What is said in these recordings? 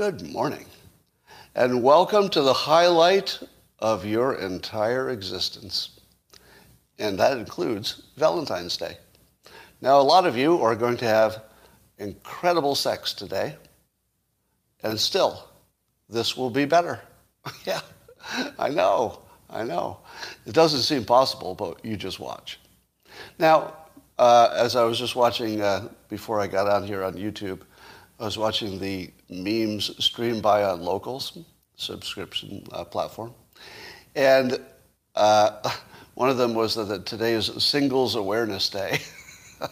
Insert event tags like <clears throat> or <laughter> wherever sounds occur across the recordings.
Good morning, and welcome to the highlight of your entire existence. And that includes Valentine's Day. Now, a lot of you are going to have incredible sex today, and still, this will be better. <laughs> yeah, I know, I know. It doesn't seem possible, but you just watch. Now, uh, as I was just watching uh, before I got on here on YouTube, I was watching the memes stream by on Locals subscription uh, platform, and uh, <laughs> one of them was that today is Singles Awareness Day. <laughs>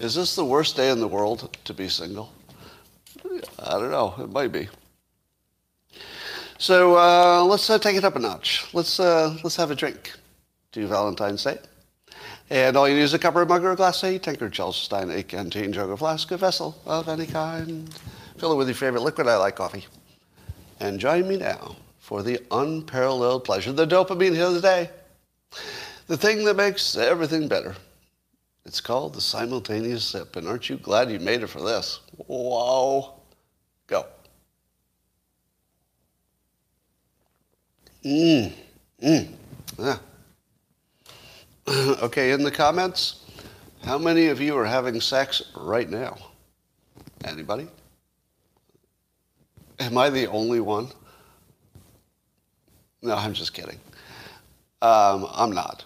is this the worst day in the world to be single? I don't know. It might be. So uh, let's uh, take it up a notch. Let's uh, let's have a drink. Do Valentine's Day. And all you need is a cup or a mug or a glass, a tankard, Chalice, stein, a canteen, jug or flask, a vessel of any kind. Fill it with your favorite liquid. I like coffee. And join me now for the unparalleled pleasure, the dopamine hit of the day. The thing that makes everything better. It's called the simultaneous sip. And aren't you glad you made it for this? Wow. Go. Mmm. Mmm. Yeah. <clears throat> okay, in the comments, how many of you are having sex right now? Anybody? Am I the only one? No, I'm just kidding. Um, I'm not.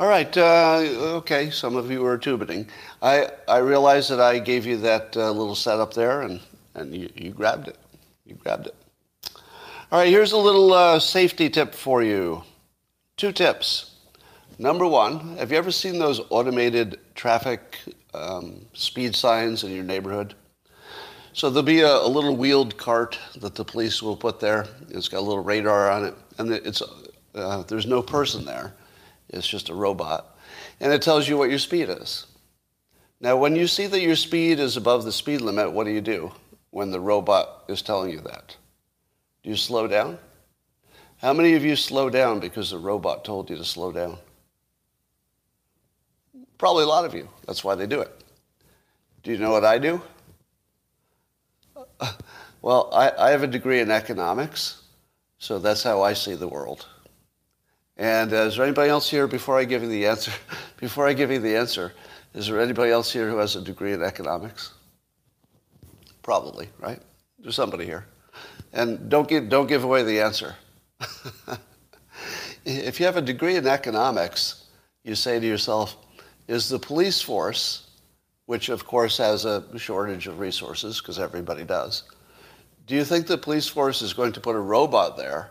All right. Uh, okay. Some of you are tubiting. I, I realize that I gave you that uh, little setup there, and, and you, you grabbed it. You grabbed it. All right. Here's a little uh, safety tip for you. Two tips. Number one, have you ever seen those automated traffic um, speed signs in your neighborhood? So there'll be a, a, little wheeled cart that the police will put there. It's got a little radar on it, and it's uh, there's no person there. It's just a robot, and it tells you what your speed is. Now, when you see that your speed is above the speed limit, what do you do when the robot is telling you that? Do you slow down? How many of you slow down because the robot told you to slow down? Probably a lot of you. That's why they do it. Do you know what I do? <laughs> Well, I, I have a degree in economics, so that's how I see the world. And uh, is there anybody else here before I give you the answer? <laughs> Before I give you the answer, is there anybody else here who has a degree in economics? Probably, right? There's somebody here. And don't give, don't give away the answer. <laughs> if you have a degree in economics, you say to yourself, is the police force, which of course has a shortage of resources because everybody does, do you think the police force is going to put a robot there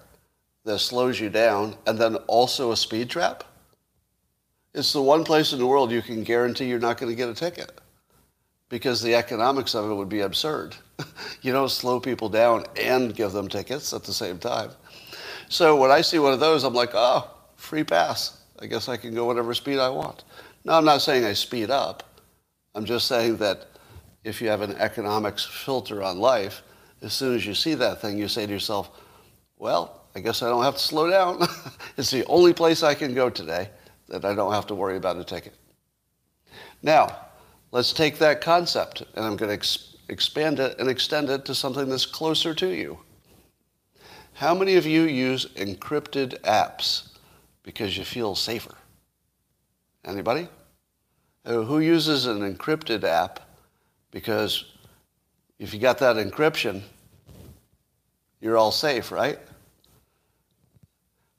that slows you down and then also a speed trap? It's the one place in the world you can guarantee you're not going to get a ticket because the economics of it would be absurd. <laughs> you don't slow people down and give them tickets at the same time. So when I see one of those, I'm like, oh, free pass. I guess I can go whatever speed I want. Now, I'm not saying I speed up. I'm just saying that if you have an economics filter on life, as soon as you see that thing, you say to yourself, well, I guess I don't have to slow down. <laughs> it's the only place I can go today that I don't have to worry about a ticket. Now, let's take that concept, and I'm going to ex- expand it and extend it to something that's closer to you. How many of you use encrypted apps because you feel safer? Anybody? Uh, who uses an encrypted app because if you got that encryption, you're all safe, right?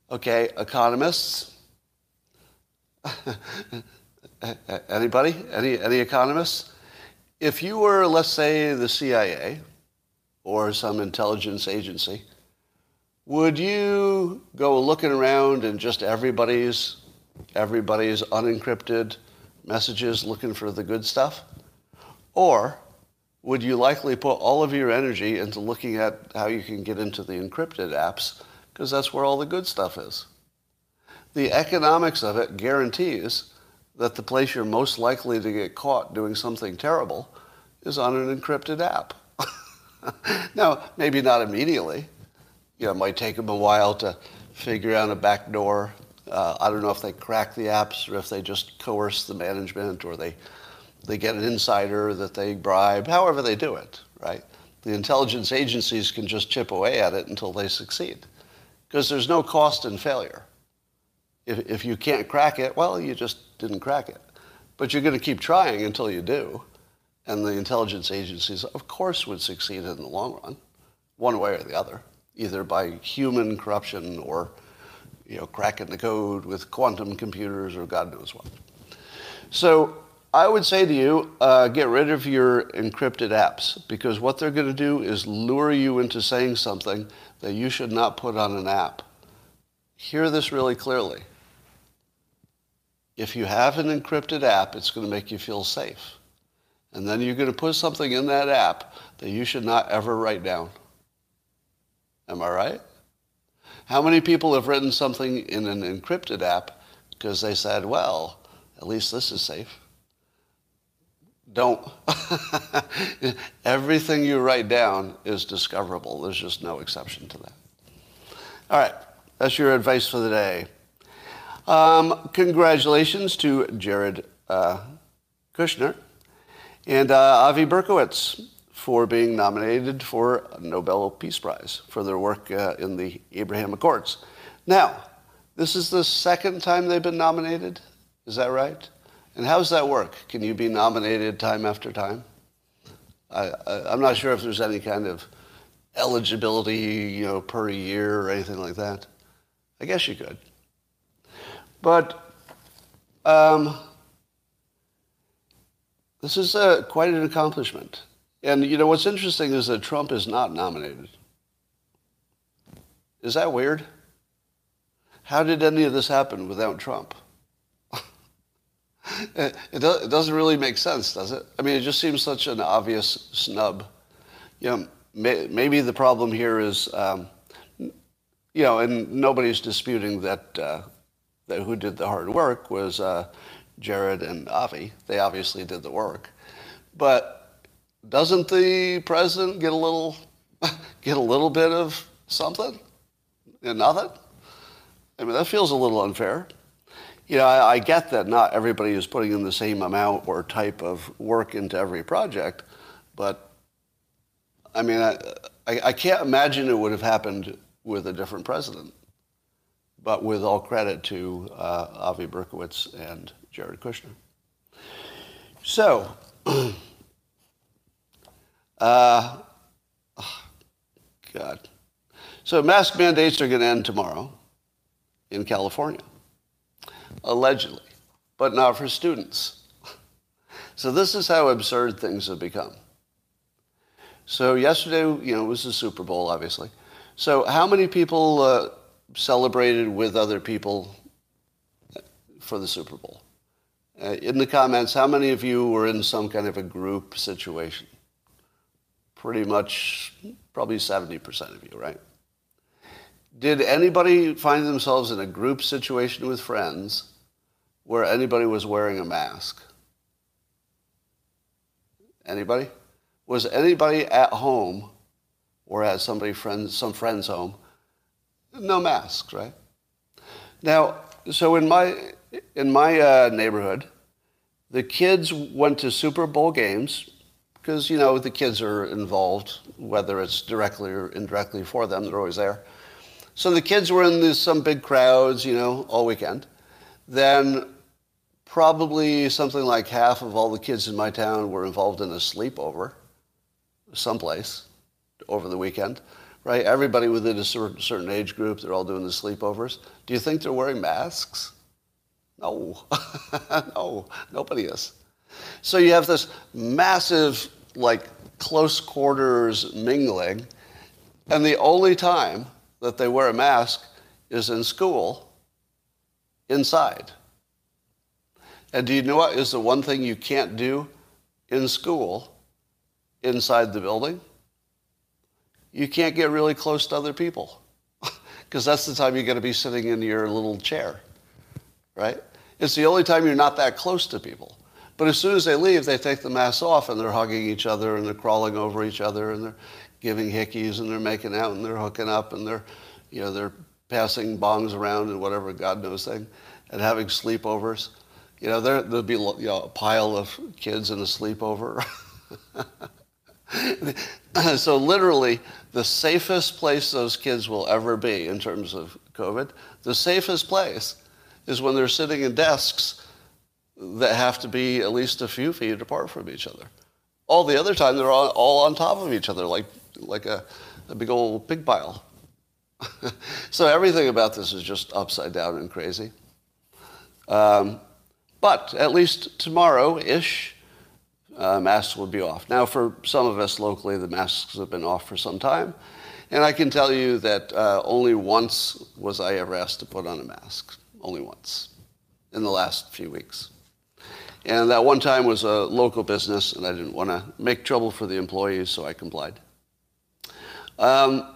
Okay, economists? <laughs> Anybody? Any, any economists? If you were, let's say, the CIA or some intelligence agency, would you go looking around and just everybody's everybody's unencrypted messages looking for the good stuff? Or would you likely put all of your energy into looking at how you can get into the encrypted apps because that's where all the good stuff is? The economics of it guarantees that the place you're most likely to get caught doing something terrible is on an encrypted app. <laughs> now, maybe not immediately, you know, it might take them a while to figure out a back door. Uh, I don't know if they crack the apps or if they just coerce the management or they they get an insider that they bribe, however they do it, right? The intelligence agencies can just chip away at it until they succeed. Because there's no cost in failure. If, if you can't crack it, well, you just didn't crack it. But you're going to keep trying until you do. And the intelligence agencies, of course, would succeed in the long run, one way or the other, either by human corruption or you know, cracking the code with quantum computers or God knows what. So I would say to you, uh, get rid of your encrypted apps because what they're going to do is lure you into saying something that you should not put on an app. Hear this really clearly. If you have an encrypted app, it's going to make you feel safe. And then you're going to put something in that app that you should not ever write down. Am I right? How many people have written something in an encrypted app because they said, well, at least this is safe? Don't. <laughs> Everything you write down is discoverable. There's just no exception to that. All right, that's your advice for the day. Um, congratulations to Jared uh, Kushner and uh, Avi Berkowitz for being nominated for a Nobel Peace Prize for their work uh, in the Abraham Accords. Now, this is the second time they've been nominated. Is that right? And how does that work? Can you be nominated time after time? I, am not sure if there's any kind of eligibility, you know, per year or anything like that. I guess you could. But um, this is uh, quite an accomplishment. And you know what's interesting is that Trump is not nominated. Is that weird? How did any of this happen without Trump? <laughs> it, do, it, doesn't really make sense, does it? I mean, it just seems such an obvious snub. You know, may, maybe the problem here is, um, you know, and nobody's disputing that uh, that who did the hard work was uh, Jared and Avi. They obviously did the work, but doesn't the president get a little <laughs> get a little bit of something and nothing? I mean, that feels a little unfair. You know, I, I, get that not everybody is putting in the same amount or type of work into every project, but I mean, I, I, I can't imagine it would have happened with a different president. But with all credit to uh, Avi Berkowitz and Jared Kushner. So, <clears throat> Uh, oh, God. So mask mandates are going to end tomorrow in California, allegedly, but not for students. So this is how absurd things have become. So yesterday, you know, was the Super Bowl, obviously. So how many people uh, celebrated with other people for the Super Bowl? Uh, in the comments, how many of you were in some kind of a group situation? Pretty much probably 70% of you, right? Did anybody find themselves in a group situation with friends where anybody was wearing a mask? Anybody? Was anybody at home or at somebody friends, some friend's home? No masks, right? Now, so in my in my uh, neighborhood, the kids went to Super Bowl games because you know the kids are involved, whether it's directly or indirectly for them. They're always there. So the kids were in some big crowds, you know, all weekend. Then probably something like half of all the kids in my town were involved in a sleepover someplace over the weekend, right? Everybody within a certain age group, they're all doing the sleepovers. Do you think they're wearing masks? No, <laughs> no, nobody is. So you have this massive, like, close quarters mingling, and the only time that they wear a mask is in school, inside. And do you know what is the one thing you can't do in school, inside the building? You can't get really close to other people <laughs> because that's the time you're going to be sitting in your little chair, right? It's the only time you're not that close to people. But as soon as they leave, they take the masks off and they're hugging each other and they're crawling over each other and they're giving hickeys and they're making out and they're hooking up and they're, you know, they're passing bongs around and whatever God knows thing and having sleepovers. You know, there, there'll be you know, a pile of kids in a sleepover. <laughs> so literally, the safest place those kids will ever be in terms of COVID, the safest place is when they're sitting in desks that have to be at least a few feet apart from each other. All the other time, they're all, all on top of each other, like, like a, a big old pig pile. <laughs> so everything about this is just upside down and crazy. Um, but at least tomorrow-ish, uh, masks will be off. Now, for some of us locally, the masks have been off for some time. And I can tell you that uh, only once was I ever asked to put on a mask. Only once in the last few weeks. And that one time was a local business, and I didn't want to make trouble for the employees, so I complied. Um,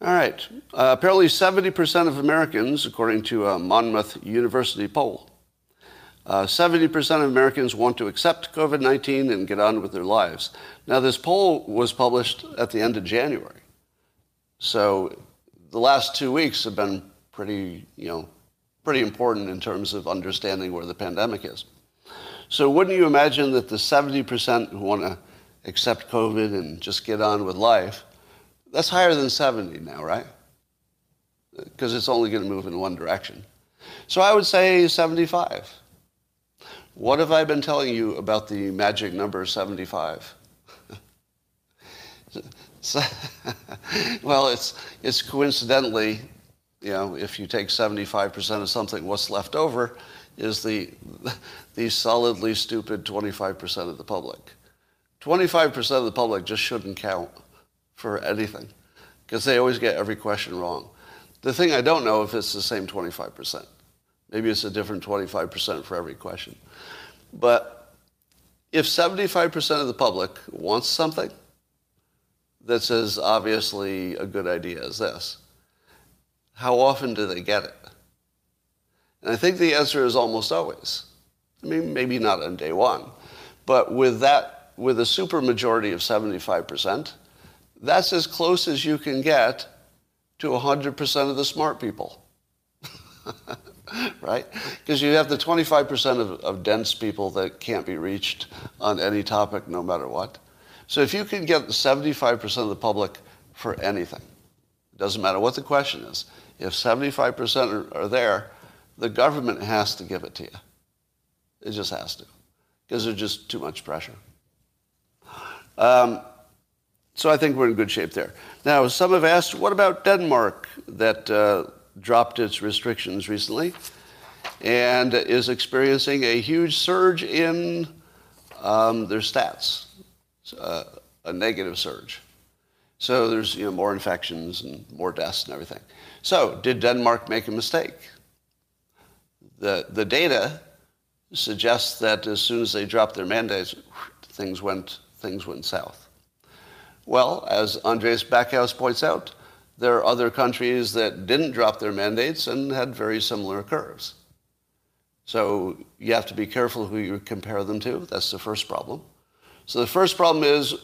all right. Uh, apparently, 70% of Americans, according to a Monmouth University poll, uh, 70% of Americans want to accept COVID 19 and get on with their lives. Now, this poll was published at the end of January. So the last two weeks have been pretty, you know, pretty important in terms of understanding where the pandemic is. So wouldn't you imagine that the 70% who want to accept COVID and just get on with life, that's higher than 70 now, right? Because it's only going to move in one direction. So I would say 75. What have I been telling you about the magic number 75? <laughs> so, <laughs> well, it's, it's coincidentally you know, if you take 75% of something, what's left over is the, <laughs> the solidly stupid 25% of the public. 25% of the public just shouldn't count for anything because they always get every question wrong. The thing I don't know if it's the same 25%. Maybe it's a different 25% for every question. But if 75% of the public wants something that's as obviously a good idea as this, how often do they get it? And I think the answer is almost always. I mean, maybe not on day one, but with that, with a supermajority of 75%, that's as close as you can get to 100% of the smart people. <laughs> right? Because you have the 25% of, of dense people that can't be reached on any topic no matter what. So if you can get 75% of the public for anything, it doesn't matter what the question is, if 75% are, are there, the government has to give it to you. It just has to, because there's just too much pressure. Um, so I think we're in good shape there. Now, some have asked, what about Denmark that uh, dropped its restrictions recently and is experiencing a huge surge in um, their stats, uh, a negative surge. So there's you know, more infections and more deaths and everything. So, did Denmark make a mistake? The, the data suggests that as soon as they dropped their mandates, things went, things went south. Well, as Andreas Backhaus points out, there are other countries that didn't drop their mandates and had very similar curves. So you have to be careful who you compare them to. That's the first problem. So the first problem is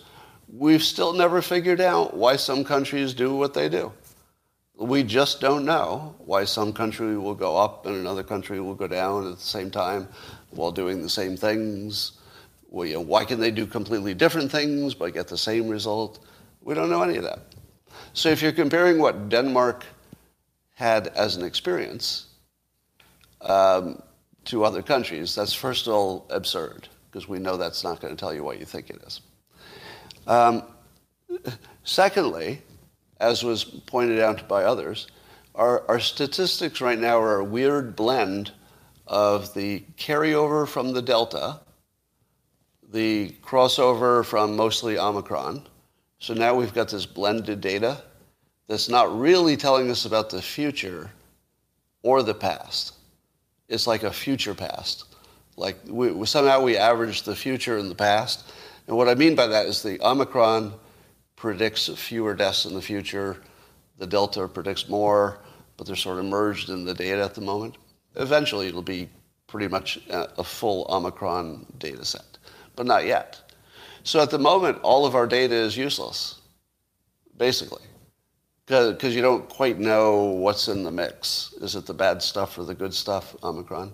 we've still never figured out why some countries do what they do. We just don't know why some country will go up and another country will go down at the same time while doing the same things. You know, why can they do completely different things but get the same result? We don't know any of that. So if you're comparing what Denmark had as an experience um, to other countries, that's first of all absurd because we know that's not going to tell you what you think it is. Um, <laughs> secondly, as was pointed out by others, our, our statistics right now are a weird blend of the carryover from the Delta, the crossover from mostly Omicron. So now we've got this blended data that's not really telling us about the future or the past. It's like a future past. Like we, somehow we average the future and the past. And what I mean by that is the Omicron predicts fewer deaths in the future. The Delta predicts more, but they're sort of merged in the data at the moment. Eventually, it'll be pretty much a full Omicron data set, but not yet. So at the moment, all of our data is useless, basically. because you don't quite know what's in the mix. Is it the bad stuff or the good stuff, Omicron?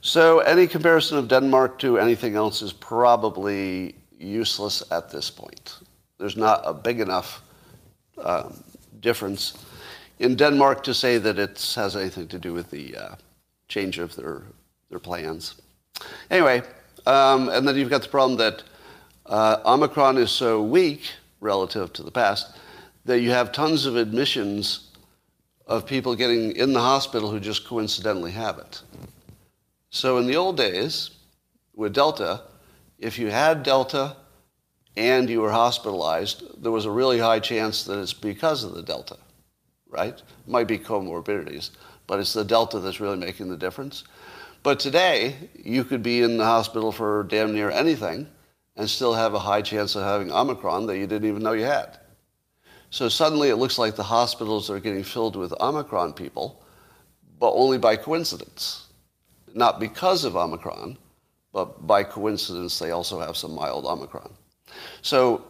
So any comparison of Denmark to anything else is probably useless at this point. There's not a big enough um, difference in Denmark to say that it has anything to do with the uh, change of their, their plans. Anyway, um, and then you've got the problem that uh, Omicron is so weak relative to the past that you have tons of admissions of people getting in the hospital who just coincidentally have it. So in the old days, with Delta, if you had Delta and you were hospitalized, there was a really high chance that it's because of the Delta, right? It might be comorbidities, but it's the Delta that's really making the difference. But today, you could be in the hospital for damn near anything and still have a high chance of having Omicron that you didn't even know you had. So suddenly it looks like the hospitals are getting filled with Omicron people, but only by coincidence. Not because of Omicron, but by coincidence they also have some mild Omicron. So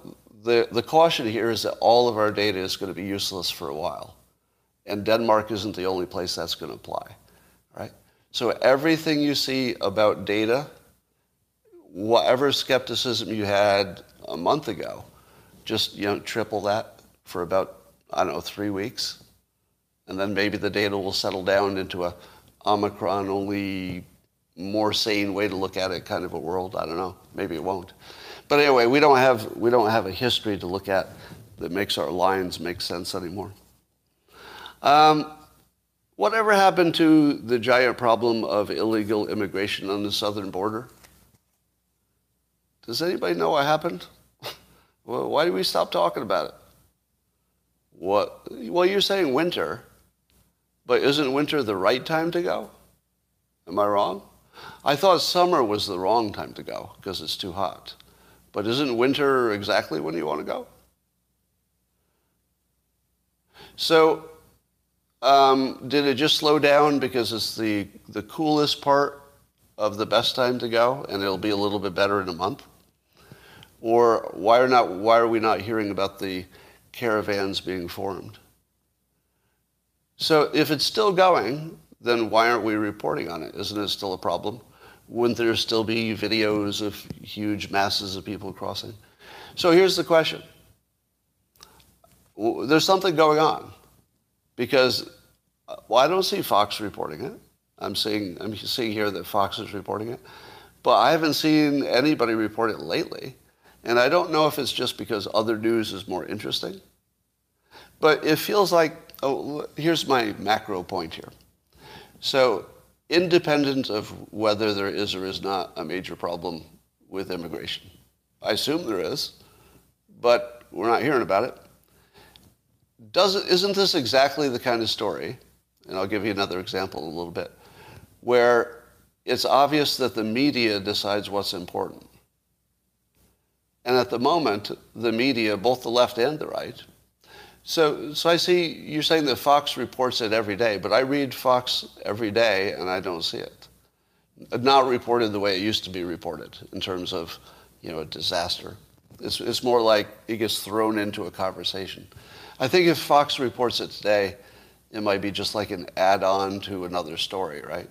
the, the caution here is that all of our data is going to be useless for a while. And Denmark isn't the only place that's going to apply, right? So everything you see about data, whatever skepticism you had a month ago, just you know triple that for about, I don't know, three weeks. And then maybe the data will settle down into a Omicron only more sane way to look at it kind of a world. I don't know. Maybe it won't. But anyway, we don't have, we don't have a history to look at that makes our lines make sense anymore. Um, whatever happened to the giant problem of illegal immigration on the southern border? Does anybody know what happened? <laughs> well, why did we stop talking about it? What? Well, you're saying winter, but isn't winter the right time to go? Am I wrong? I thought summer was the wrong time to go because it's too hot. But isn't winter exactly when you want to go? So, um, did it just slow down because it's the, the coolest part of the best time to go and it'll be a little bit better in a month? Or why are, not, why are we not hearing about the caravans being formed. So if it's still going, then why aren't we reporting on it? Isn't it still a problem? Wouldn't there still be videos of huge masses of people crossing? So here's the question. There's something going on because uh, well, I don't see Fox reporting it. I'm seeing, I'm seeing here that Fox is reporting it, but I haven't seen anybody report it lately. And I don't know if it's just because other news is more interesting, but it feels like, oh, here's my macro point here. So, independent of whether there is or is not a major problem with immigration, I assume there is, but we're not hearing about it. Doesn't, isn't this exactly the kind of story, and I'll give you another example in a little bit, where it's obvious that the media decides what's important. And at the moment, the media, both the left and the right, so, so I see you're saying that Fox reports it every day, but I read Fox every day and I don't see it. Not reported the way it used to be reported in terms of, you know, a disaster. It's, it's more like it gets thrown into a conversation. I think if Fox reports it today, it might be just like an add-on to another story, right?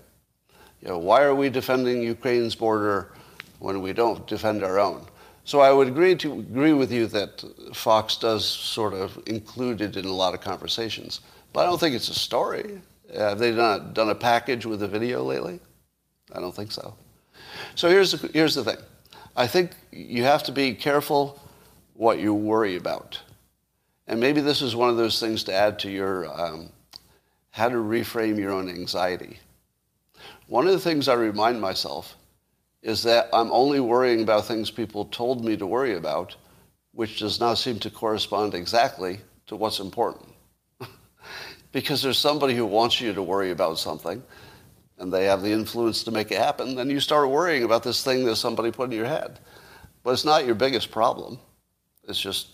You know, why are we defending Ukraine's border when we don't defend our own? So I would agree to agree with you that Fox does sort of include it in a lot of conversations, but I don't think it's a story. Have they done, done a package with a video lately? I don't think so. So here's the, here's the thing. I think you have to be careful what you worry about. And maybe this is one of those things to add to your um, how to reframe your own anxiety. One of the things I remind myself is that I'm only worrying about things people told me to worry about, which does not seem to correspond exactly to what's important. <laughs> because there's somebody who wants you to worry about something, and they have the influence to make it happen, then you start worrying about this thing that somebody put in your head. But it's not your biggest problem. It's just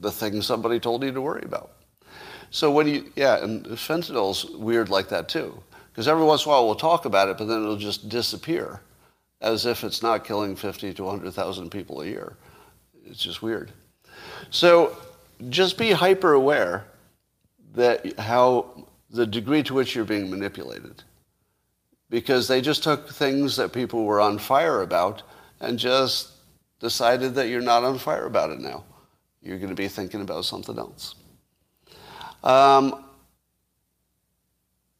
the thing somebody told you to worry about. So when you, yeah, and fentanyl's weird like that too. Because every once in a while we'll talk about it, but then it'll just disappear as if it's not killing 50 to 100,000 people a year. It's just weird. So just be hyper aware that how the degree to which you're being manipulated. Because they just took things that people were on fire about and just decided that you're not on fire about it now. You're going to be thinking about something else. Um,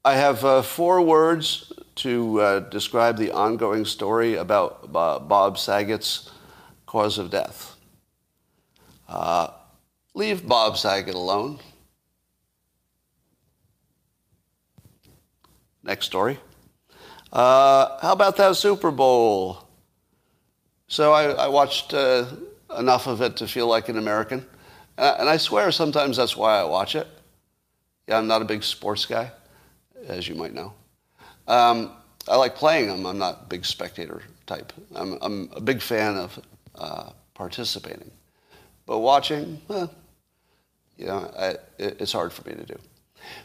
I have uh, four words to uh, describe the ongoing story about uh, Bob Saget's cause of death. Uh, leave Bob Saget alone. Next story. Uh, how about that Super Bowl? So I, I watched uh, enough of it to feel like an American. And I swear sometimes that's why I watch it. Yeah, I'm not a big sports guy, as you might know. Um, I like playing them. I'm not a big spectator type. I'm, I'm a big fan of uh, participating. But watching, well, you know, I, it, it's hard for me to do.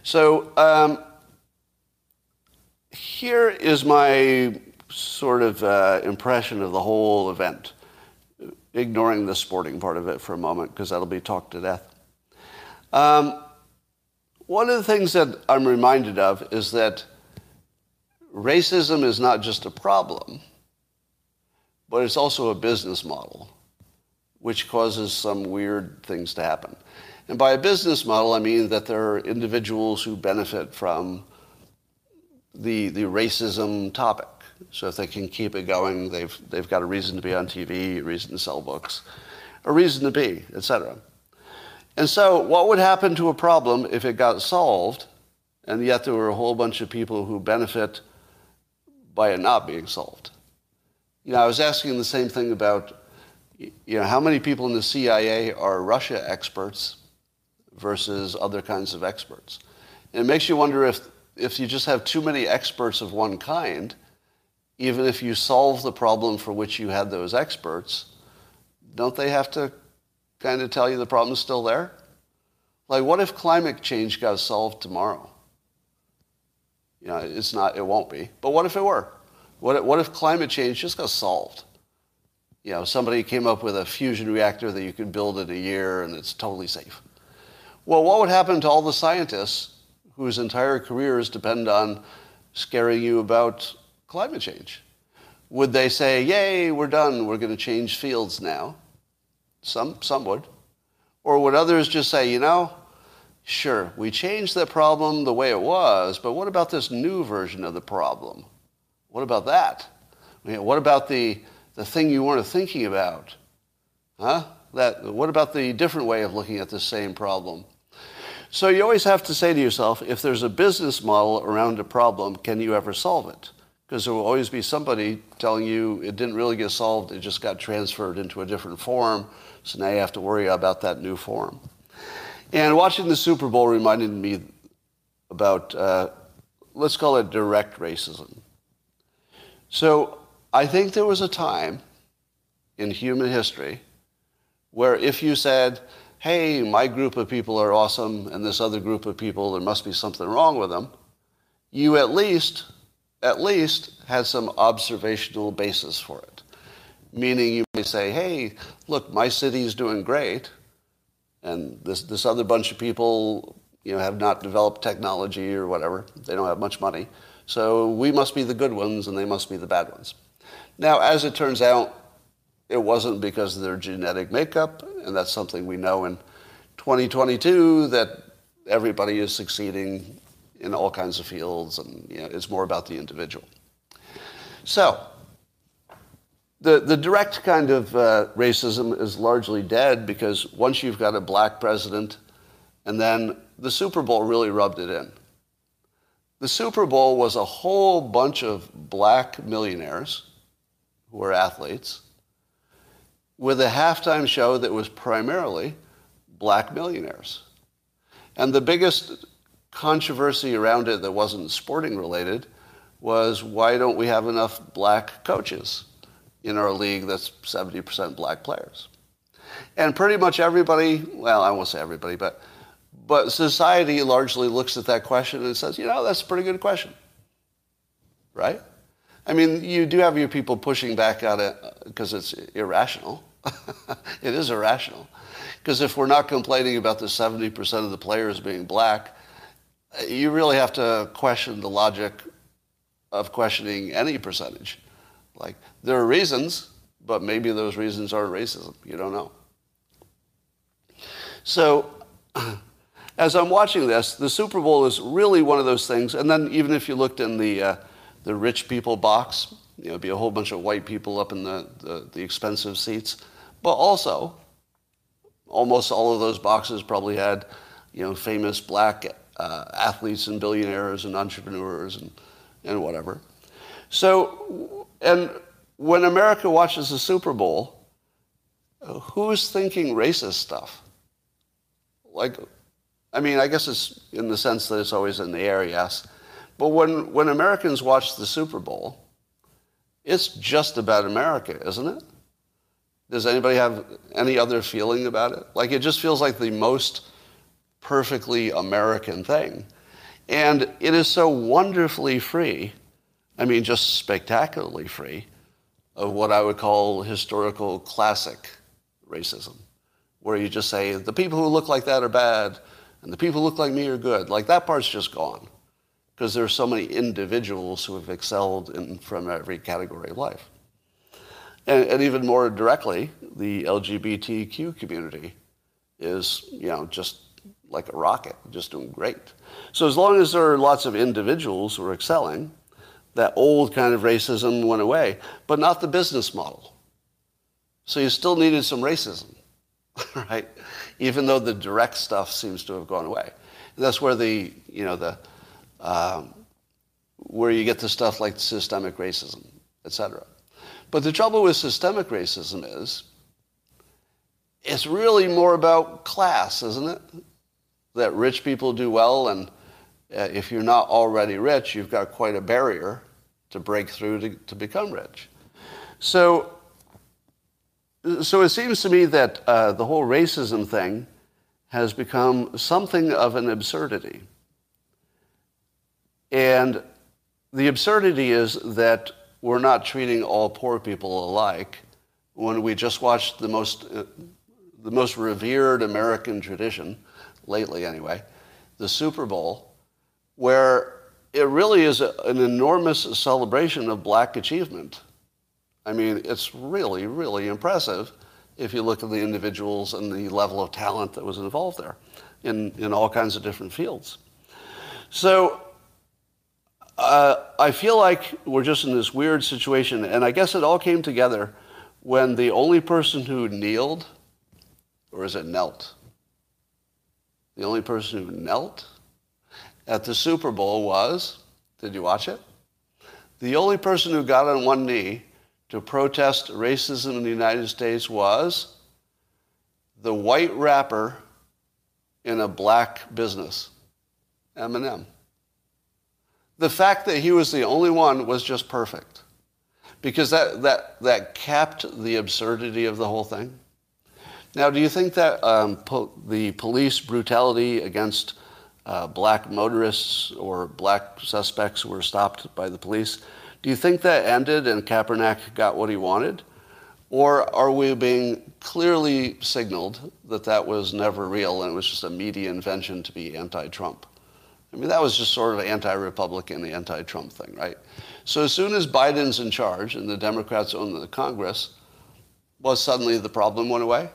So um, here is my sort of uh, impression of the whole event, ignoring the sporting part of it for a moment, because that'll be talked to death. Um, one of the things that I'm reminded of is that racism is not just a problem, but it's also a business model, which causes some weird things to happen. And by a business model, I mean that there are individuals who benefit from the, the racism topic. So if they can keep it going, they've, they've got a reason to be on TV, a reason to sell books, a reason to be, etc. And so what would happen to a problem if it got solved, and yet there were a whole bunch of people who benefit by it not being solved? You know, I was asking the same thing about, you know, how many people in the CIA are Russia experts versus other kinds of experts? And it makes you wonder if, if you just have too many experts of one kind, even if you solve the problem for which you had those experts, don't they have to kind of tell you the problem's still there? Like, what if climate change got solved tomorrow? You know, it's not, it won't be. But what if it were? What what if climate change just got solved? You know, somebody came up with a fusion reactor that you could build in a year and it's totally safe. Well, what would happen to all the scientists whose entire careers depend on scaring you about climate change? Would they say, yay, we're done, we're going to change fields now? Some, some would. Or would others just say, you know, sure, we changed the problem the way it was, but what about this new version of the problem? What about that? I mean, what about the, the thing you weren't thinking about? Huh? That, what about the different way of looking at the same problem? So you always have to say to yourself, if there's a business model around a problem, can you ever solve it? because there will always be somebody telling you it didn't really get solved, it just got transferred into a different form, so now you have to worry about that new form. And watching the Super Bowl reminded me about, uh, let's call it direct racism. So I think there was a time in human history where if you said, hey, my group of people are awesome and this other group of people, there must be something wrong with them, you at least at least had some observational basis for it. Meaning you may say, hey, look, my city is doing great, and this, this other bunch of people you know, have not developed technology or whatever. They don't have much money. So we must be the good ones and they must be the bad ones. Now, as it turns out, it wasn't because of their genetic makeup, and that's something we know in 2022 that everybody is succeeding in all kinds of fields, and you know, it's more about the individual. So, the, the direct kind of uh, racism is largely dead because once you've got a black president, and then the Super Bowl really rubbed it in. The Super Bowl was a whole bunch of black millionaires who were athletes with a halftime show that was primarily black millionaires. And the biggest controversy around it that wasn't sporting related was why don't we have enough black coaches in our league that's 70% black players? And pretty much everybody, well, I won't say everybody, but, but society largely looks at that question and says, you know, that's a pretty good question. Right? I mean, you do have your people pushing back at it uh, because it's irrational. <laughs> it is irrational. Because if we're not complaining about the 70% of the players being black, uh, you really have to question the logic of questioning any percentage. Like, there are reasons, but maybe those reasons are racism. You don't know. So, <clears throat> as I'm watching this, the Super Bowl is really one of those things. And then, even if you looked in the, uh, the rich people box, you know, be a whole bunch of white people up in the, the, the expensive seats. But also, almost all of those boxes probably had, you know, famous black uh, athletes and billionaires and entrepreneurs and, and whatever. So, and when America watches the Super Bowl, who's thinking racist stuff? Like, I mean, I guess it's in the sense that it's always in the air, yes. But when, when Americans watch the Super Bowl, it's just about America, isn't it? Does anybody have any other feeling about it? Like, it just feels like the most perfectly American thing. And it is so wonderfully free, I mean, just spectacularly free, of what I would call historical classic racism, where you just say, the people who look like that are bad, and the people who look like me are good. Like, that part's just gone, because there are so many individuals who have excelled in, from every category of life. And, and even more directly, the LGBTQ community is, you know, just like a rocket, just doing great. So as long as there are lots of individuals who are excelling, that old kind of racism went away, but not the business model. So you still needed some racism, <laughs> right? Even though the direct stuff seems to have gone away. And that's where the, you know, the, um, where you get the stuff like systemic racism, et cetera. But the trouble with systemic racism is it's really more about class, isn't it? That rich people do well, and if you're not already rich, you've got quite a barrier to break through to, to become rich. So, so it seems to me that uh, the whole racism thing has become something of an absurdity. And the absurdity is that we're not treating all poor people alike when we just watched the most, uh, the most revered American tradition, lately anyway, the Super Bowl, where it really is a, an enormous celebration of black achievement. I mean, it's really, really impressive if you look at the individuals and the level of talent that was involved there in, in all kinds of different fields. So uh, I feel like we're just in this weird situation, and I guess it all came together when the only person who kneeled, or is it knelt? The only person who knelt at the Super Bowl was, did you watch it? The only person who got on one knee to protest racism in the United States was the white rapper in a black business, Eminem the fact that he was the only one was just perfect because that, that, that capped the absurdity of the whole thing. Now, do you think that um, po- the police brutality against uh, black motorists or black suspects were stopped by the police, do you think that ended and Kaepernick got what he wanted? Or are we being clearly signaled that that was never real and it was just a media invention to be anti Trump? I mean, that was just sort of anti-Republican, anti-Trump thing, right? So as soon as Biden's in charge and the Democrats own the Congress, well, suddenly the problem went away.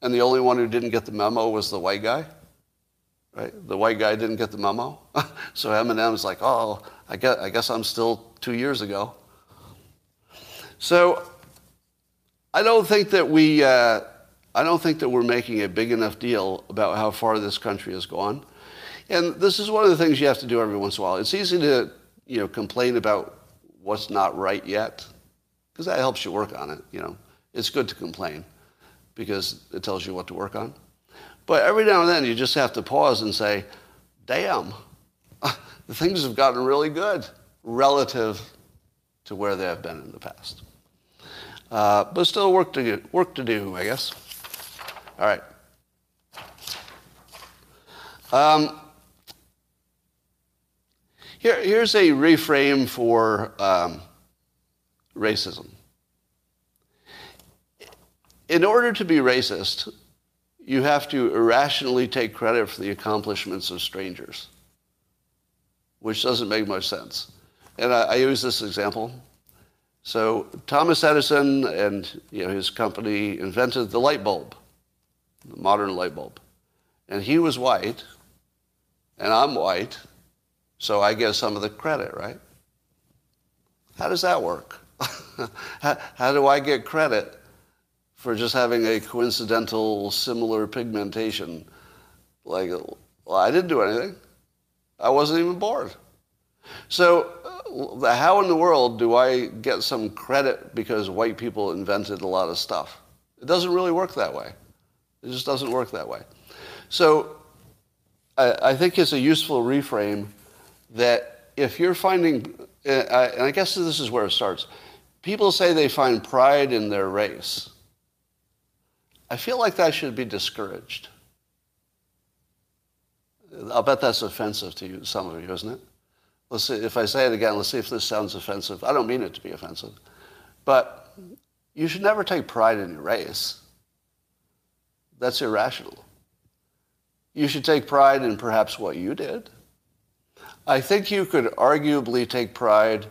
And the only one who didn't get the memo was the white guy, right? The white guy didn't get the memo. <laughs> so Eminem's like, oh, I guess, I guess I'm still two years ago. So I don't think that we, uh, I don't think that we're making a big enough deal about how far this country has gone. And this is one of the things you have to do every once in a while. It's easy to, you know, complain about what's not right yet, because that helps you work on it, you know. It's good to complain because it tells you what to work on. But every now and then you just have to pause and say, damn, <laughs> the things have gotten really good relative to where they have been in the past. Uh, but still work to, get, work to do, I guess. All right. Um, here, here's a reframe for um, racism. in order to be racist, you have to irrationally take credit for the accomplishments of strangers, which doesn't make much sense. And I, I use this example. So Thomas Edison and you know, his company invented the light bulb, the modern light bulb. And he was white, and I'm white, so I get some of the credit, right? How does that work? <laughs> how, how do I get credit for just having a coincidental similar pigmentation. Like, well, I didn't do anything. I wasn't even born. So, uh, how in the world do I get some credit because white people invented a lot of stuff? It doesn't really work that way. It just doesn't work that way. So, I, I think it's a useful reframe that if you're finding, uh, and I guess this is where it starts, people say they find pride in their race. I feel like that should be discouraged. I'll bet that's offensive to you, some of you, isn't it? Let's see, if I say it again, let's see if this sounds offensive. I don't mean it to be offensive. But you should never take pride in your race. That's irrational. You should take pride in perhaps what you did. I think you could arguably take pride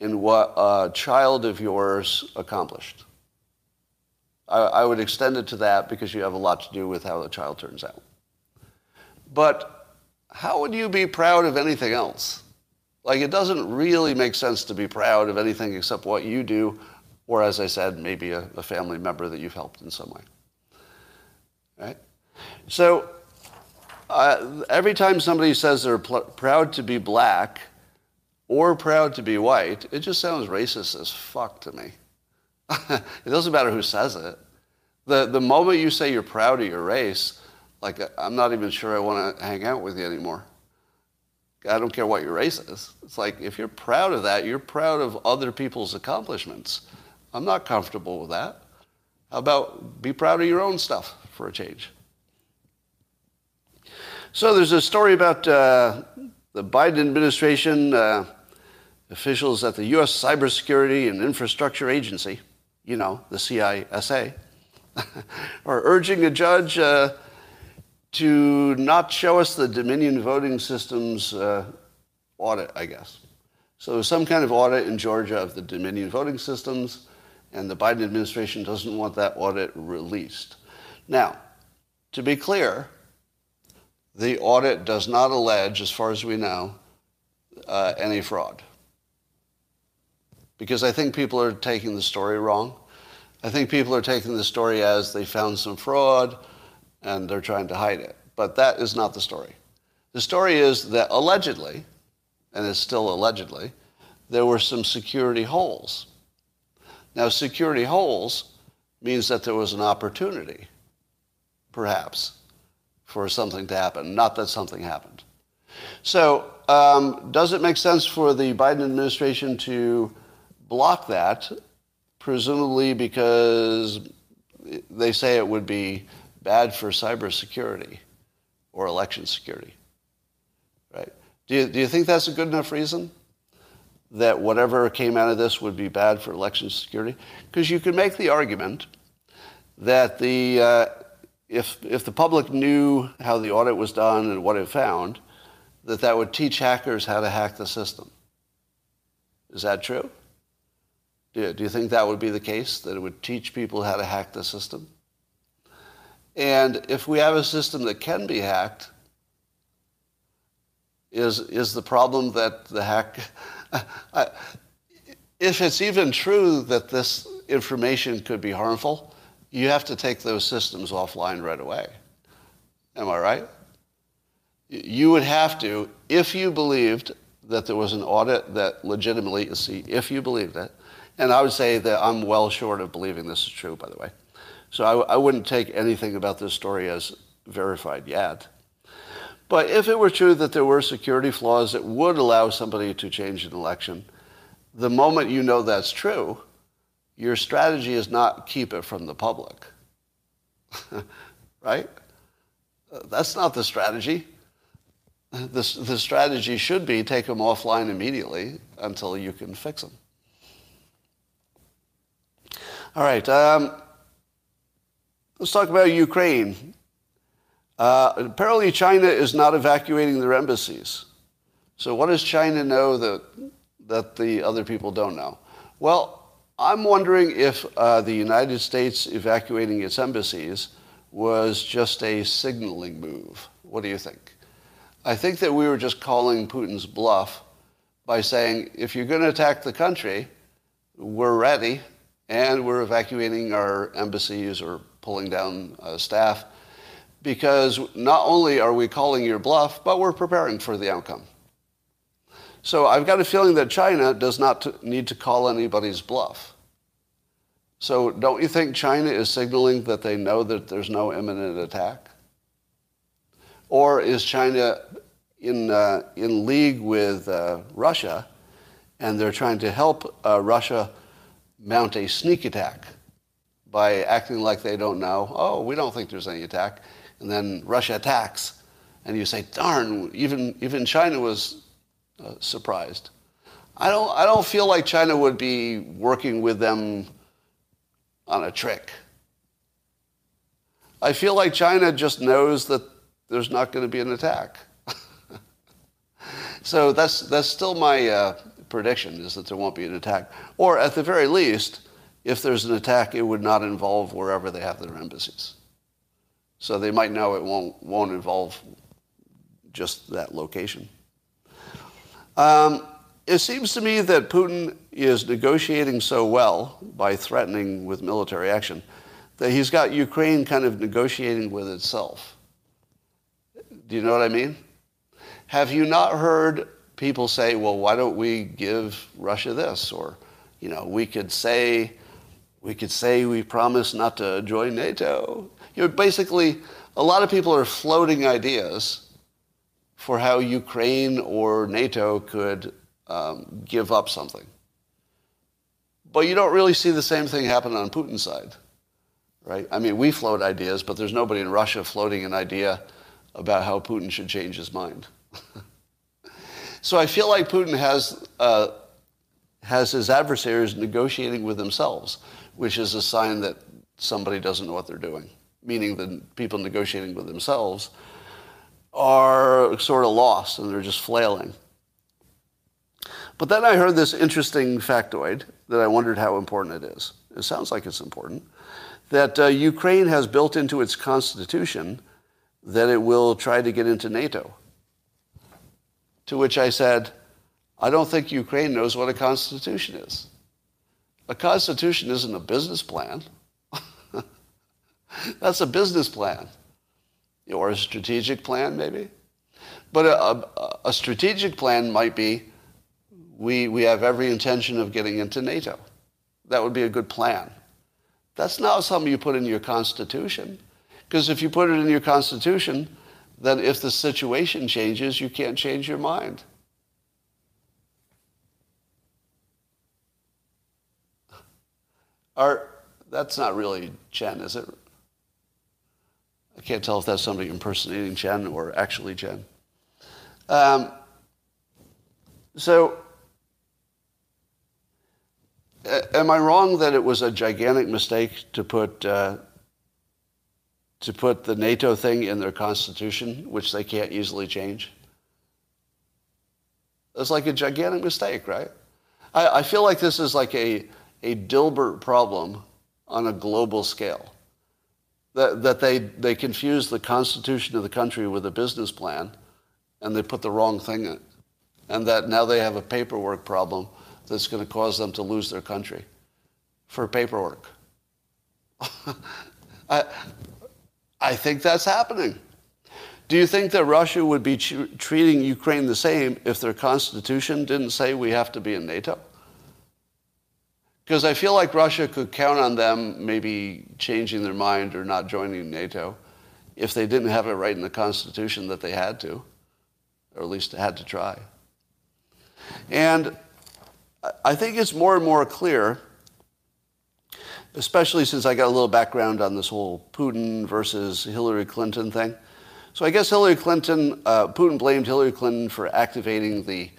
in what a child of yours accomplished. I, I would extend it to that because you have a lot to do with how the child turns out. But how would you be proud of anything else? Like, it doesn't really make sense to be proud of anything except what you do, or as I said, maybe a, a family member that you've helped in some way. Right? So, uh, every time somebody says they're pl- proud to be black or proud to be white, it just sounds racist as fuck to me. <laughs> it doesn't matter who says it. The, the moment you say you're proud of your race, like, I'm not even sure I want to hang out with you anymore. I don't care what your race is. It's like, if you're proud of that, you're proud of other people's accomplishments. I'm not comfortable with that. How about be proud of your own stuff for a change? So there's a story about uh, the Biden administration uh, officials at the U.S. Cybersecurity and Infrastructure Agency you know, the CISA, <laughs> are urging a judge uh, to not show us the Dominion voting systems uh, audit, I guess. So some kind of audit in Georgia of the Dominion voting systems, and the Biden administration doesn't want that audit released. Now, to be clear, the audit does not allege, as far as we know, uh, any fraud because I think people are taking the story wrong. I think people are taking the story as they found some fraud and they're trying to hide it. But that is not the story. The story is that allegedly, and it's still allegedly, there were some security holes. Now, security holes means that there was an opportunity, perhaps, for something to happen, not that something happened. So, um, does it make sense for the Biden administration to block that, presumably because they say it would be bad for cybersecurity or election security. Right? Do you, do you think that's a good enough reason? That whatever came out of this would be bad for election security? Because you could make the argument that the, uh, if, if the public knew how the audit was done and what it found, that that would teach hackers how to hack the system. Is that true? Do, do you think that would be the case, that it would teach people how to hack the system? And if we have a system that can be hacked, is, is the problem that the hack, <laughs> if it's even true that this information could be harmful, you have to take those systems offline right away. Am I right? You would have to, if you believed that there was an audit that legitimately, see, if you believed it, and I would say that I'm well short of believing this is true, by the way. So I, I wouldn't take anything about this story as verified yet. But if it were true that there were security flaws that would allow somebody to change an election, the moment you know that's true, your strategy is not keep it from the public. <laughs> right? That's not the strategy. The, the strategy should be take them offline immediately until you can fix them. All right. Um, Let's talk about Ukraine. Uh, apparently, China is not evacuating their embassies. So, what does China know that, that the other people don't know? Well, I'm wondering if uh, the United States evacuating its embassies was just a signaling move. What do you think? I think that we were just calling Putin's bluff by saying, if you're going to attack the country, we're ready and we're evacuating our embassies or pulling down uh, staff because not only are we calling your bluff, but we're preparing for the outcome. So I've got a feeling that China does not need to call anybody's bluff. So don't you think China is signaling that they know that there's no imminent attack? Or is China in, uh, in league with uh, Russia and they're trying to help uh, Russia mount a sneak attack by acting like they don't know, oh, we don't think there's any attack, and then Russia attacks, and you say, darn, even, even China was uh, surprised. I don't, I don't feel like China would be working with them on a trick. I feel like China just knows that there's not going to be an attack. <laughs> so that's, that's still my uh, prediction, is that there won't be an attack. Or at the very least, if there's an attack, it would not involve wherever they have their embassies. So they might know it won't, won't involve just that location. Um, it seems to me that Putin is negotiating so well by threatening with military action that he's got Ukraine kind of negotiating with itself. Do you know what I mean? Have you not heard people say, well, why don't we give Russia this? Or, you know, we could say, we could say we promise not to join NATO you know, basically, a lot of people are floating ideas for how Ukraine or NATO could um, give up something. But you don't really see the same thing happen on Putin's side, right? I mean, we float ideas, but there's nobody in Russia floating an idea about how Putin should change his mind. <laughs> so I feel like Putin has, uh, has his adversaries negotiating with themselves, which is a sign that somebody doesn't know what they're doing meaning the people negotiating with themselves, are sort of lost and they're just flailing. But then I heard this interesting factoid that I wondered how important it is. It sounds like it's important. That uh, Ukraine has built into its constitution that it will try to get into NATO. To which I said, I don't think Ukraine knows what a constitution is. A constitution isn't a business plan. <laughs> That's a business plan or a strategic plan, maybe. But a, a, a, strategic plan might be we, we have every intention of getting into NATO. That would be a good plan. That's not something you put in your constitution. Because if you put it in your constitution, then if the situation changes, you can't change your mind. Are, that's not really Chen, is it? I can't tell if that's somebody impersonating Chen or actually Chen. Um, so, am I wrong that it was a gigantic mistake to put uh, to put the NATO thing in their constitution, which they can't easily change? It's like a gigantic mistake, right? I, I feel like this is like a, a Dilbert problem on a global scale that, that they, they confused the constitution of the country with a business plan and they put the wrong thing in. And that now they have a paperwork problem that's going to cause them to lose their country for paperwork. <laughs> I, I think that's happening. Do you think that Russia would be treating Ukraine the same if their constitution didn't say we have to be in NATO? Because I feel like Russia could count on them maybe changing their mind or not joining NATO if they didn't have it right in the Constitution that they had to, or at least had to try. And I think it's more and more clear, especially since I got a little background on this whole Putin versus Hillary Clinton thing. So I guess Hillary Clinton, uh, Putin blamed Hillary Clinton for activating the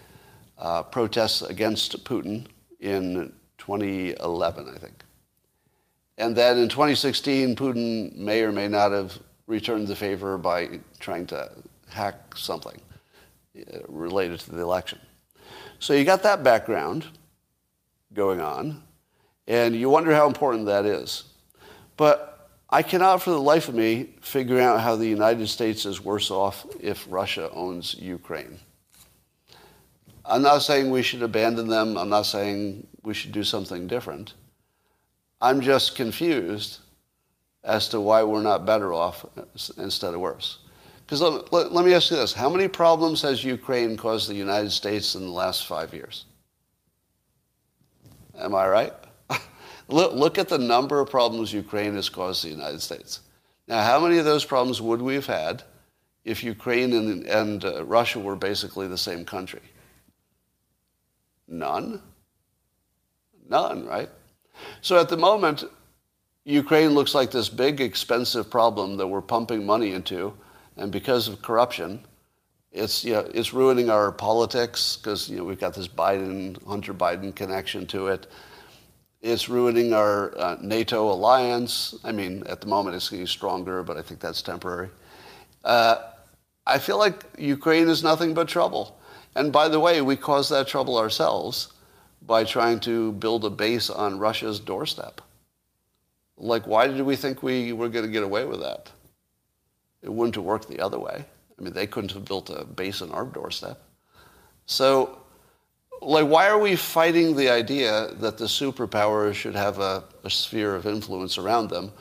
uh, protests against Putin in 2011, I think. And then in 2016, Putin may or may not have returned the favor by trying to hack something uh, related to the election. So you got that background going on, and you wonder how important that is. But I cannot for the life of me figure out how the United States is worse off if Russia owns Ukraine. I'm not saying we should abandon them. I'm not saying we should do something different. I'm just confused as to why we're not better off instead of worse. Because let, let, let, me ask you this how many problems has Ukraine caused the United States in the last five years? Am I right? Look, look at the number of problems Ukraine has caused the United States. Now, how many of those problems would we have had if Ukraine and, and uh, Russia were basically the same country? None. None, right? So at the moment, Ukraine looks like this big, expensive problem that we're pumping money into, and because of corruption, it's you know, it's ruining our politics because you know we've got this Biden Hunter Biden connection to it. It's ruining our uh, NATO alliance. I mean, at the moment it's getting stronger, but I think that's temporary. Uh, I feel like Ukraine is nothing but trouble. And by the way, we caused that trouble ourselves by trying to build a base on Russia's doorstep. Like, why did we think we were going to get away with that? It wouldn't have worked the other way. I mean, they couldn't have built a base on our doorstep. So, like, why are we fighting the idea that the superpowers should have a, a sphere of influence around them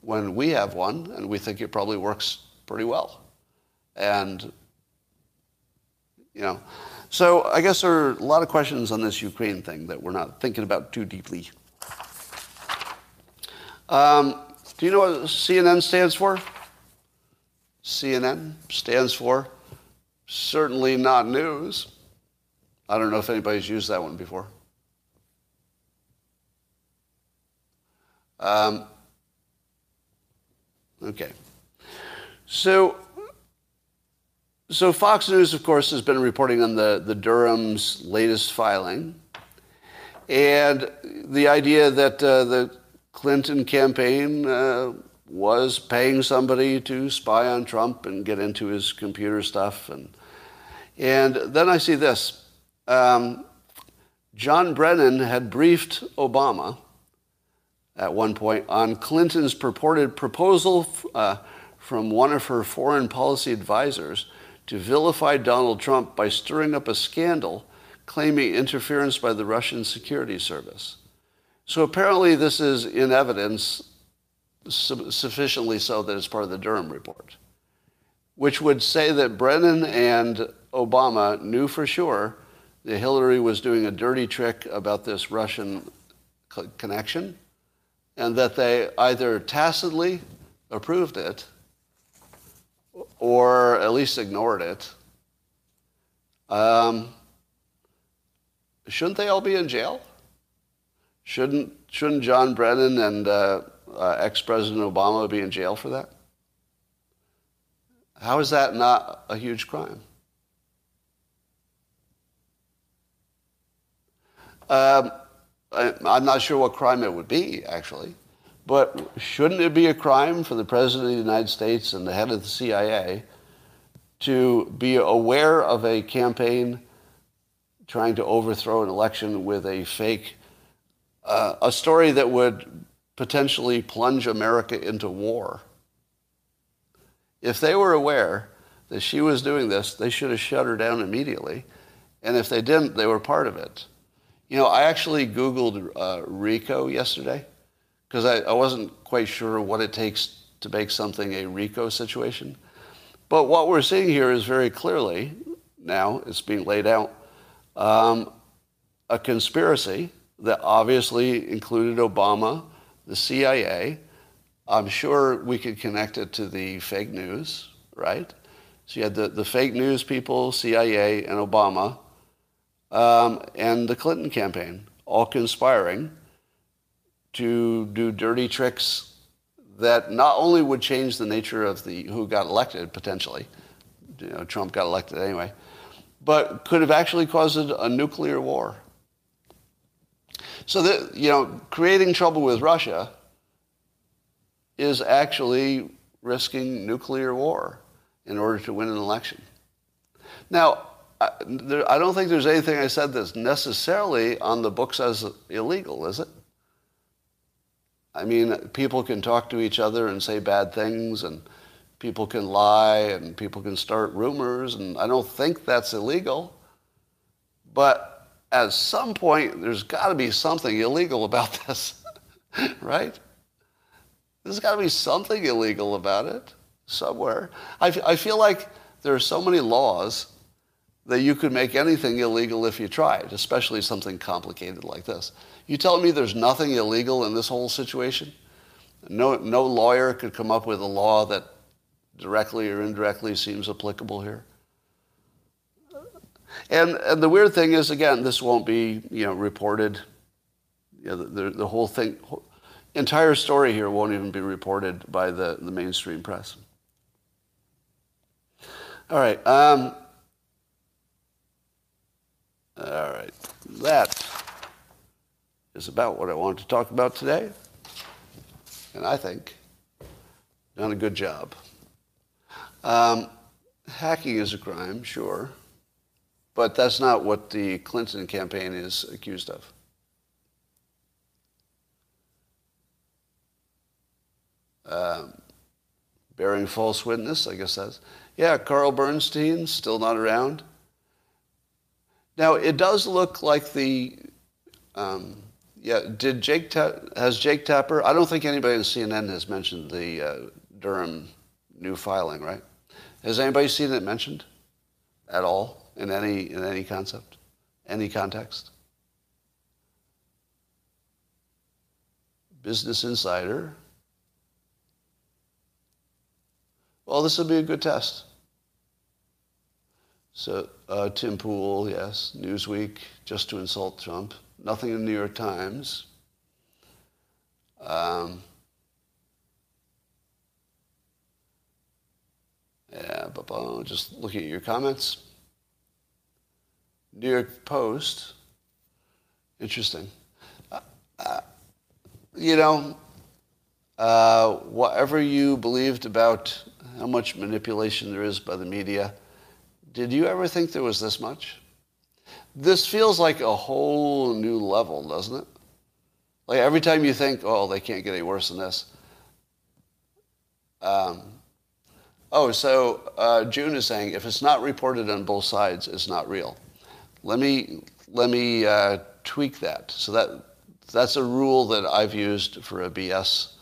when we have one and we think it probably works pretty well? And you know, so I guess there are a lot of questions on this Ukraine thing that we're not thinking about too deeply. Um, do you know what CNN stands for? CNN stands for certainly not news. I don't know if anybody's used that one before. Um, okay. So so Fox News, of course, has been reporting on the, the Durham's latest filing. And the idea that uh, the Clinton campaign uh, was paying somebody to spy on Trump and get into his computer stuff. And, and then I see this. Um, John Brennan had briefed Obama at one point on Clinton's purported proposal uh, from one of her foreign policy advisors to vilify Donald Trump by stirring up a scandal claiming interference by the Russian security service. So apparently, this is in evidence su- sufficiently so that it's part of the Durham report, which would say that Brennan and Obama knew for sure that Hillary was doing a dirty trick about this Russian co- connection, and that they either tacitly approved it or at least ignored it, um, shouldn't they all be in jail? Shouldn't, shouldn't John Brennan and uh, uh, ex-President Obama be in jail for that? How is that not a huge crime? Um, I, I'm not sure what crime it would be, actually. But shouldn't it be a crime for the President of the United States and the head of the CIA to be aware of a campaign trying to overthrow an election with a fake, uh, a story that would potentially plunge America into war? If they were aware that she was doing this, they should have shut her down immediately. And if they didn't, they were part of it. You know, I actually Googled uh, RICO yesterday because I, I wasn't quite sure what it takes to make something a RICO situation. But what we're seeing here is very clearly, now it's being laid out, um, a conspiracy that obviously included Obama, the CIA. I'm sure we could connect it to the fake news, right? So you had the, the fake news people, CIA, and Obama, um, and the Clinton campaign, all conspiring to do dirty tricks that not only would change the nature of the who got elected potentially, you know, Trump got elected anyway, but could have actually caused a nuclear war. So that you know, creating trouble with Russia is actually risking nuclear war in order to win an election. Now, I, there, I don't think there's anything I said that's necessarily on the books as illegal, is it? I mean, people can talk to each other and say bad things, and people can lie, and people can start rumors, and I don't think that's illegal. But at some point, there's got to be something illegal about <laughs> this, right? There's got to be something illegal about it somewhere. I, I feel like there are so many laws that you could make anything illegal if you tried, especially something complicated like this. You tell me there's nothing illegal in this whole situation? No, no lawyer could come up with a law that directly or indirectly seems applicable here. And, and the weird thing is, again, this won't be you know, reported. You know, the, the whole thing, entire story here won't even be reported by the, the mainstream press. All right. Um, all right. That is about what I wanted to talk about today. And I think done a good job. Um, hacking is a crime, sure. But that's not what the Clinton campaign is accused of. Um, bearing false witness, I guess that's. Yeah, Carl Bernstein, still not around. Now, it does look like the. Um, yeah, did Jake Ta- has Jake Tapper? I don't think anybody on CNN has mentioned the uh, Durham new filing, right? Has anybody seen it mentioned at all in any in any concept, any context? Business Insider. Well, this will be a good test. So uh, Tim Pool, yes, Newsweek, just to insult Trump. Nothing in the New York Times. Um, yeah, but just looking at your comments. New York Post. Interesting. Uh, uh, you know, uh, whatever you believed about how much manipulation there is by the media, did you ever think there was this much? This feels like a whole new level, doesn't it? Like every time you think, oh, they can't get any worse than this. Um, oh, so uh, June is saying if it's not reported on both sides, it's not real. Let me let me uh, tweak that. So that that's a rule that I've used for a BS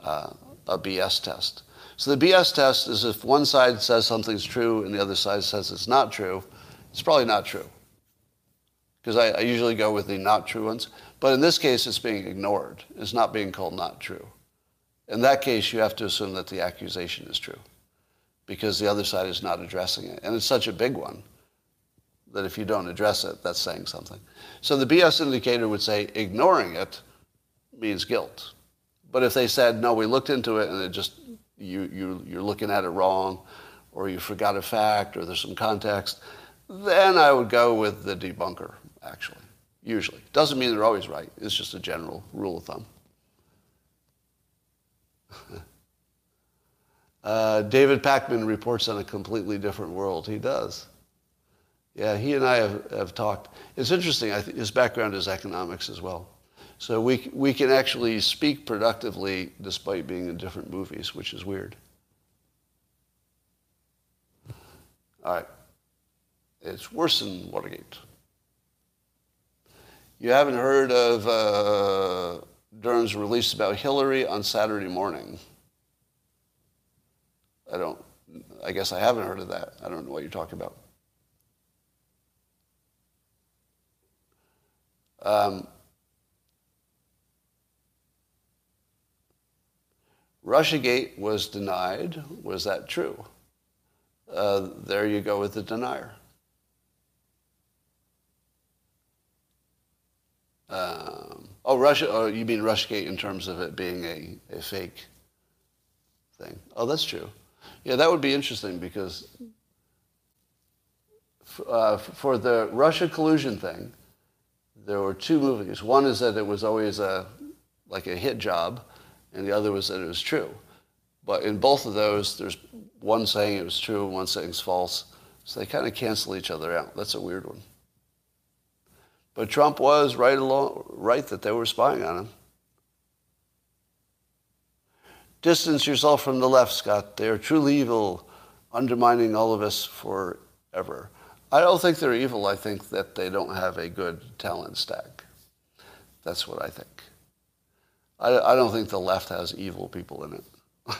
uh, a BS test. So the BS test is if one side says something's true and the other side says it's not true, it's probably not true. Because I, I, usually go with the not true ones. But in this case, it's being ignored. It's not being called not true. In that case, you have to assume that the accusation is true because the other side is not addressing it. And it's such a big one that if you don't address it, that's saying something. So the BS indicator would say ignoring it means guilt. But if they said, no, we looked into it and it just you, you, you're looking at it wrong, or you forgot a fact, or there's some context, then I would go with the debunker, actually, usually. Doesn't mean they're always right. It's just a general rule of thumb. <laughs> uh, David Pakman reports on a completely different world. He does. Yeah, he and I have, have talked. It's interesting. I his background is economics as well. So we, we can actually speak productively despite being in different movies, which is weird. All right. It's worse than Watergate. You haven't heard of uh, Durham's release about Hillary on Saturday morning. I don't, I guess I haven't heard of that. I don't know what you're talking about. Um, Russiagate was denied. Was that true? Uh, there you go with the denier. Um, oh, Russia. Oh, you mean Russiagate in terms of it being a, a fake thing? Oh, that's true. Yeah, that would be interesting because uh, for the Russia collusion thing, there were two movies. One is that it was always a like a hit job, and the other was that it was true. But in both of those, there's one saying it was true and one saying it's false. So they kind of cancel each other out. That's a weird one. But Trump was right along, right that they were spying on him. Distance yourself from the left, Scott. They are truly evil, undermining all of us forever. I don't think they're evil. I think that they don't have a good talent stack. That's what I think. I, I don't think the left has evil people in it. <laughs>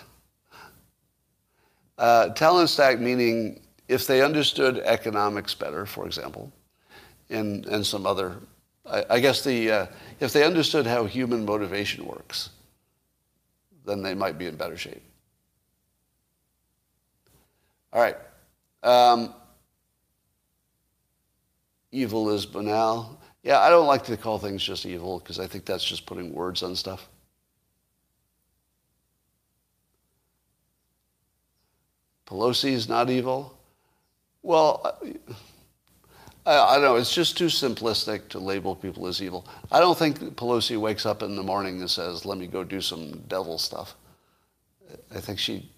uh, talent stack meaning if they understood economics better, for example, and, and some other, I, I guess the, uh, if they understood how human motivation works, then they might be in better shape. All right. Um, evil is banal. Yeah, I don't like to call things just evil because I think that's just putting words on stuff. Pelosi is not evil. Well, I, I don't know. It's just too simplistic to label people as evil. I don't think Pelosi wakes up in the morning and says, "Let me go do some devil stuff." I think she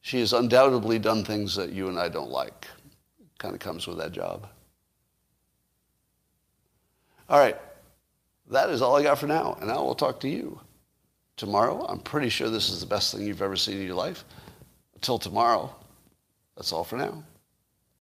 she has undoubtedly done things that you and I don't like. Kind of comes with that job. All right. That is all I got for now, and I will talk to you tomorrow. I'm pretty sure this is the best thing you've ever seen in your life. Until tomorrow, that's all for now.